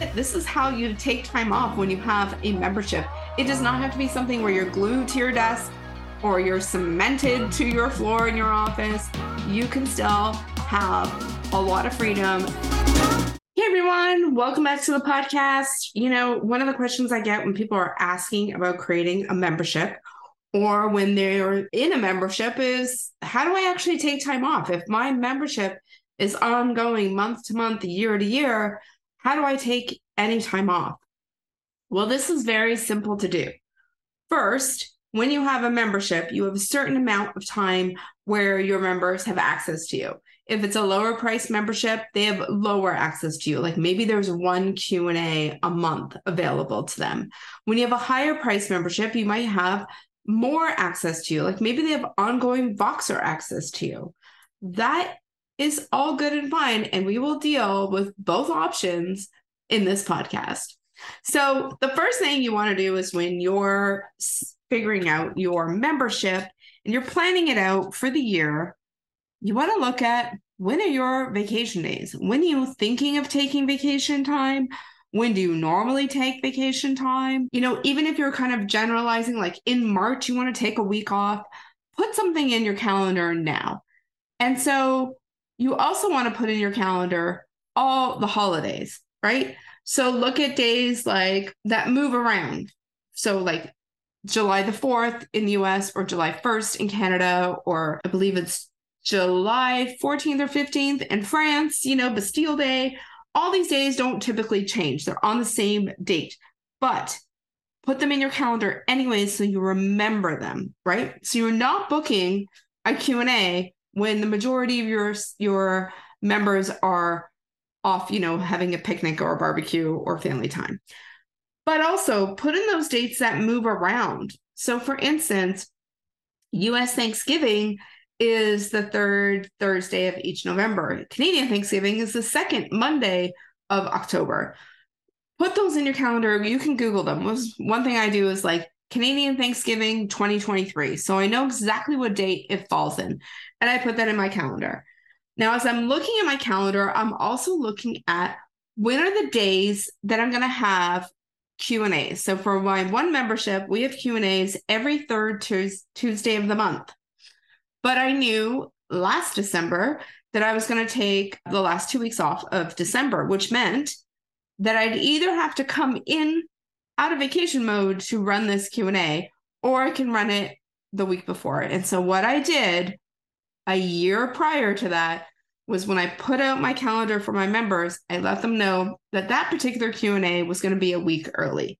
This is how you take time off when you have a membership. It does not have to be something where you're glued to your desk or you're cemented to your floor in your office. You can still have a lot of freedom. Hey everyone, welcome back to the podcast. You know, one of the questions I get when people are asking about creating a membership or when they're in a membership is how do I actually take time off? If my membership is ongoing month to month, year to year, how do I take any time off? Well, this is very simple to do. First, when you have a membership, you have a certain amount of time where your members have access to you. If it's a lower price membership, they have lower access to you. Like maybe there's one Q&A a month available to them. When you have a higher price membership, you might have more access to you. Like maybe they have ongoing Voxer access to you. That is all good and fine. And we will deal with both options in this podcast. So, the first thing you want to do is when you're figuring out your membership and you're planning it out for the year, you want to look at when are your vacation days? When are you thinking of taking vacation time? When do you normally take vacation time? You know, even if you're kind of generalizing, like in March, you want to take a week off, put something in your calendar now. And so you also want to put in your calendar all the holidays, right? So look at days like that move around. So like July the 4th in the US or July 1st in Canada, or I believe it's July 14th or 15th in France, you know, Bastille Day. All these days don't typically change. They're on the same date, but put them in your calendar anyway so you remember them, right? So you're not booking a Q&A when the majority of your your members are off, you know, having a picnic or a barbecue or family time. But also put in those dates that move around. So for instance, US Thanksgiving is the third Thursday of each November. Canadian Thanksgiving is the second Monday of October. Put those in your calendar. You can Google them. One thing I do is like Canadian Thanksgiving 2023. So I know exactly what date it falls in. And I put that in my calendar. Now, as I'm looking at my calendar, I'm also looking at when are the days that I'm going to have Q&As. So for my one membership, we have Q&As every third Tuesday of the month. But I knew last December that I was going to take the last two weeks off of December, which meant that I'd either have to come in out of vacation mode to run this Q&A or I can run it the week before. And so what I did a year prior to that was when I put out my calendar for my members, I let them know that that particular Q&A was going to be a week early.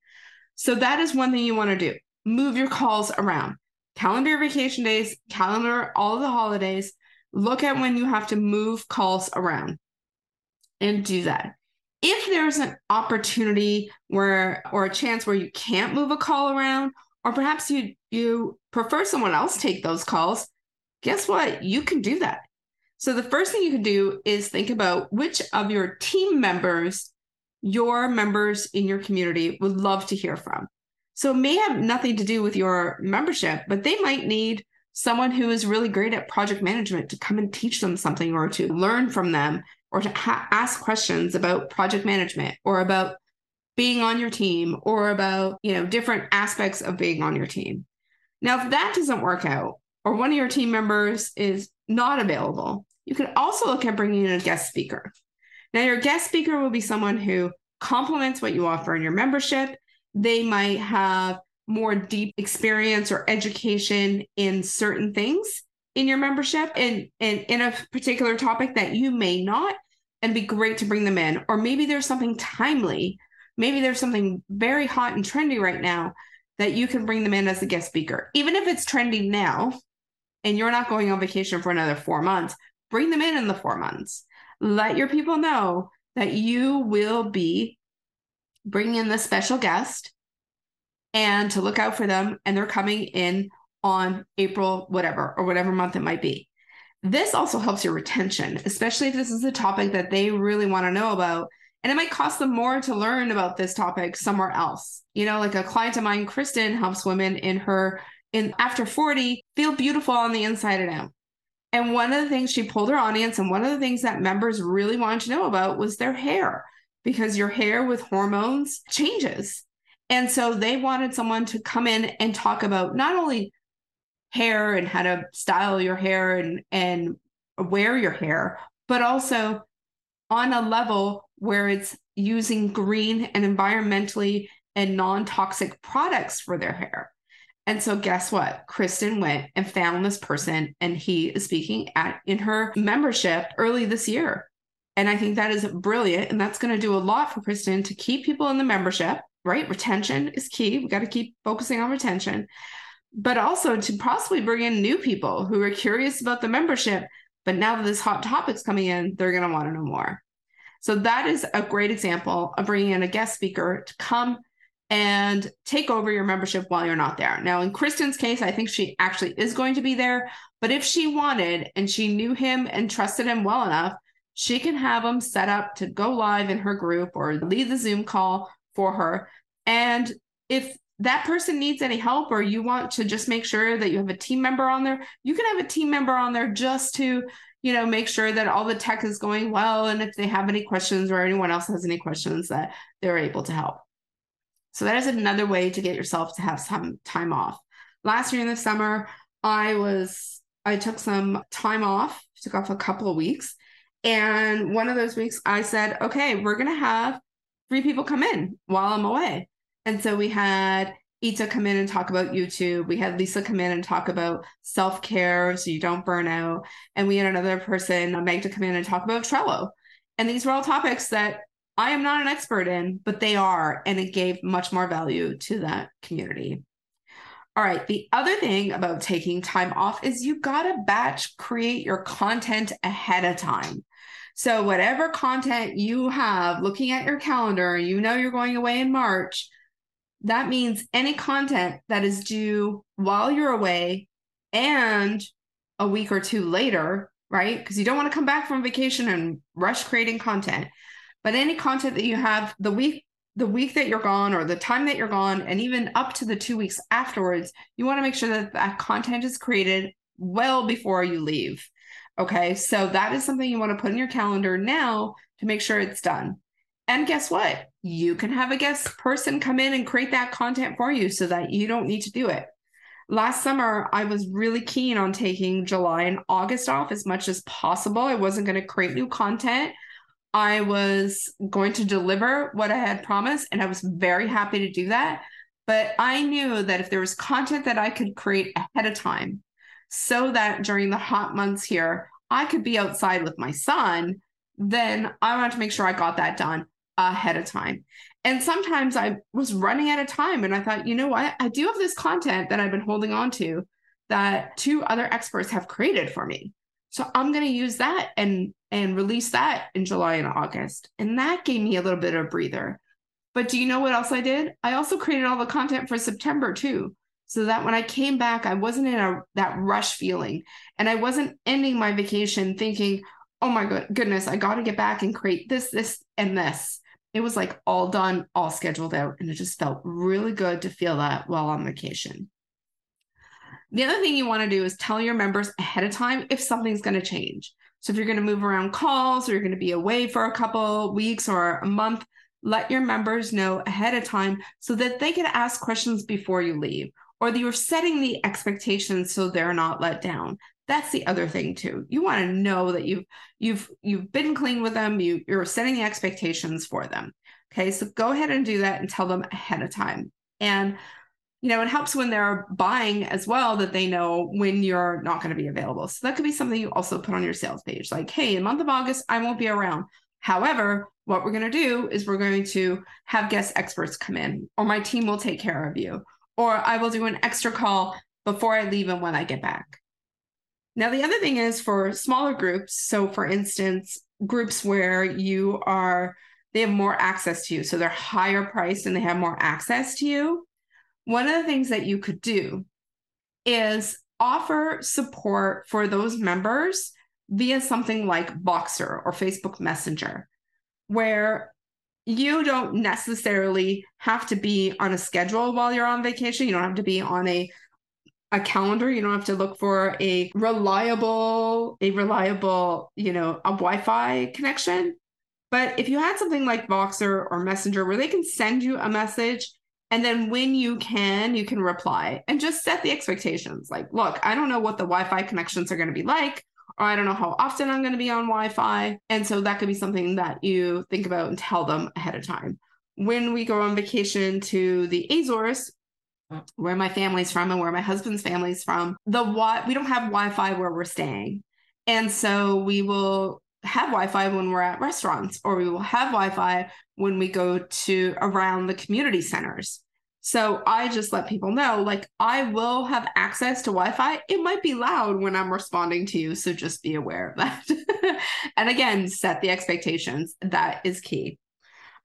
So that is one thing you want to do. Move your calls around. Calendar vacation days, calendar all the holidays. Look at when you have to move calls around and do that if there's an opportunity where or a chance where you can't move a call around or perhaps you you prefer someone else take those calls guess what? You can do that. So the first thing you can do is think about which of your team members your members in your community would love to hear from. So it may have nothing to do with your membership but they might need someone who is really great at project management to come and teach them something or to learn from them or to ha- ask questions about project management or about being on your team or about, you know, different aspects of being on your team. Now, if that doesn't work out or one of your team members is not available, you can also look at bringing in a guest speaker. Now, your guest speaker will be someone who complements what you offer in your membership. They might have more deep experience or education in certain things in your membership and, and in a particular topic that you may not and be great to bring them in. Or maybe there's something timely. Maybe there's something very hot and trendy right now that you can bring them in as a guest speaker. Even if it's trending now and you're not going on vacation for another four months bring them in in the four months. Let your people know that you will be bringing in the special guest and to look out for them and they're coming in on April, whatever, or whatever month it might be. This also helps your retention, especially if this is a topic that they really want to know about. And it might cost them more to learn about this topic somewhere else. You know, like a client of mine, Kristen, helps women in her in after 40 feel beautiful on the inside and out. And one of the things she pulled her audience, and one of the things that members really wanted to know about was their hair. because your hair with hormones changes. And so they wanted someone to come in and talk about not only hair and how to style your hair and and wear your hair, but also on a level where it's using green and environmentally and non-toxic products for their hair. And so guess what? Kristen went and found this person and he is speaking at in her membership early this year. And I think that is brilliant and that's going to do a lot for Kristen to keep people in the membership, right? Retention is key. We got to keep focusing on retention. But also to possibly bring in new people who are curious about the membership, but now that this hot topic's coming in, they're going to want to know more. So that is a great example of bringing in a guest speaker to come and take over your membership while you're not there. Now, in Kristen's case, I think she actually is going to be there. But if she wanted and she knew him and trusted him well enough, she can have him set up to go live in her group or lead the Zoom call for her. And if that person needs any help or you want to just make sure that you have a team member on there, you can have a team member on there just to you know, make sure that all the tech is going well. And if they have any questions or anyone else has any questions, that they're able to help. So that is another way to get yourself to have some time off. Last year in the summer, I was, I took some time off, took off a couple of weeks. And one of those weeks I said, okay, we're going to have three people come in while I'm away. And so we had Ita come in and talk about YouTube. We had Lisa come in and talk about self care so you don't burn out. And we had another person, Meg, to come in and talk about Trello. And these were all topics that I am not an expert in, but they are. And it gave much more value to that community. All right. The other thing about taking time off is you got to batch create your content ahead of time. So, whatever content you have looking at your calendar, you know you're going away in March that means any content that is due while you're away and a week or two later, right? Because you don't want to come back from vacation and rush creating content. But any content that you have the week the week that you're gone or the time that you're gone and even up to the 2 weeks afterwards, you want to make sure that that content is created well before you leave. Okay? So that is something you want to put in your calendar now to make sure it's done. And guess what? You can have a guest person come in and create that content for you so that you don't need to do it. Last summer, I was really keen on taking July and August off as much as possible. I wasn't going to create new content. I was going to deliver what I had promised, and I was very happy to do that. But I knew that if there was content that I could create ahead of time, so that during the hot months here, I could be outside with my son, then I wanted to make sure I got that done ahead of time. And sometimes I was running out of time and I thought, you know what? I do have this content that I've been holding on to that two other experts have created for me. So I'm going to use that and and release that in July and August. And that gave me a little bit of a breather. But do you know what else I did? I also created all the content for September too. So that when I came back, I wasn't in a that rush feeling and I wasn't ending my vacation thinking, "Oh my god, goodness, I got to get back and create this this and this." It was like all done, all scheduled out. And it just felt really good to feel that while on vacation. The other thing you want to do is tell your members ahead of time if something's going to change. So if you're going to move around calls or you're going to be away for a couple weeks or a month, let your members know ahead of time so that they can ask questions before you leave or that you're setting the expectations so they're not let down that's the other thing too. You want to know that you've you've you've been clean with them. You you're setting the expectations for them. Okay so go ahead and do that and tell them ahead of time. And you know it helps when they're buying as well that they know when you're not going to be available. So that could be something you also put on your sales page like hey in month of august i won't be around. However what we're going to do is we're going to have guest experts come in or my team will take care of you or i will do an extra call before i leave and when i get back now, the other thing is for smaller groups. So, for instance, groups where you are, they have more access to you. So they're higher priced and they have more access to you. One of the things that you could do is offer support for those members via something like Voxer or Facebook Messenger, where you don't necessarily have to be on a schedule while you're on vacation. You don't have to be on a a calendar. You don't have to look for a reliable, a reliable, you know, a Wi-Fi connection. But if you had something like Voxer or Messenger where they can send you a message and then when you can, you can reply and just set the expectations. Like, look, I don't know what the Wi Fi connections are going to be like, or I don't know how often I'm going to be on Wi Fi. And so that could be something that you think about and tell them ahead of time. When we go on vacation to the Azores, where my family's from and where my husband's family's from, the wi- we don't have Wi-Fi where we're staying. And so we will have Wi-Fi when we're at restaurants or we will have Wi-Fi when we go to around the community centers. So I just let people know like I will have access to Wi-Fi. It might be loud when I'm responding to you, so just be aware of that. and again, set the expectations. That is key.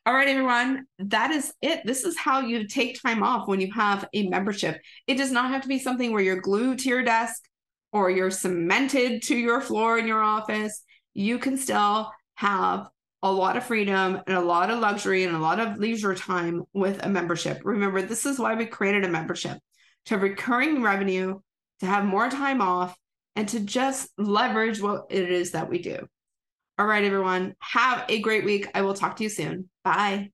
All right, everyone, that is it. This is how you take time off when you have a membership. It does not have to be something where you're glued to your desk or you're cemented to your floor in your office. You can still have a lot of freedom and a lot of luxury and a lot of leisure time with a membership. Remember, this is why we created a membership to have recurring revenue, to have more time off, and to just leverage what it is that we do. All right, everyone, have a great week. I will talk to you soon. Bye.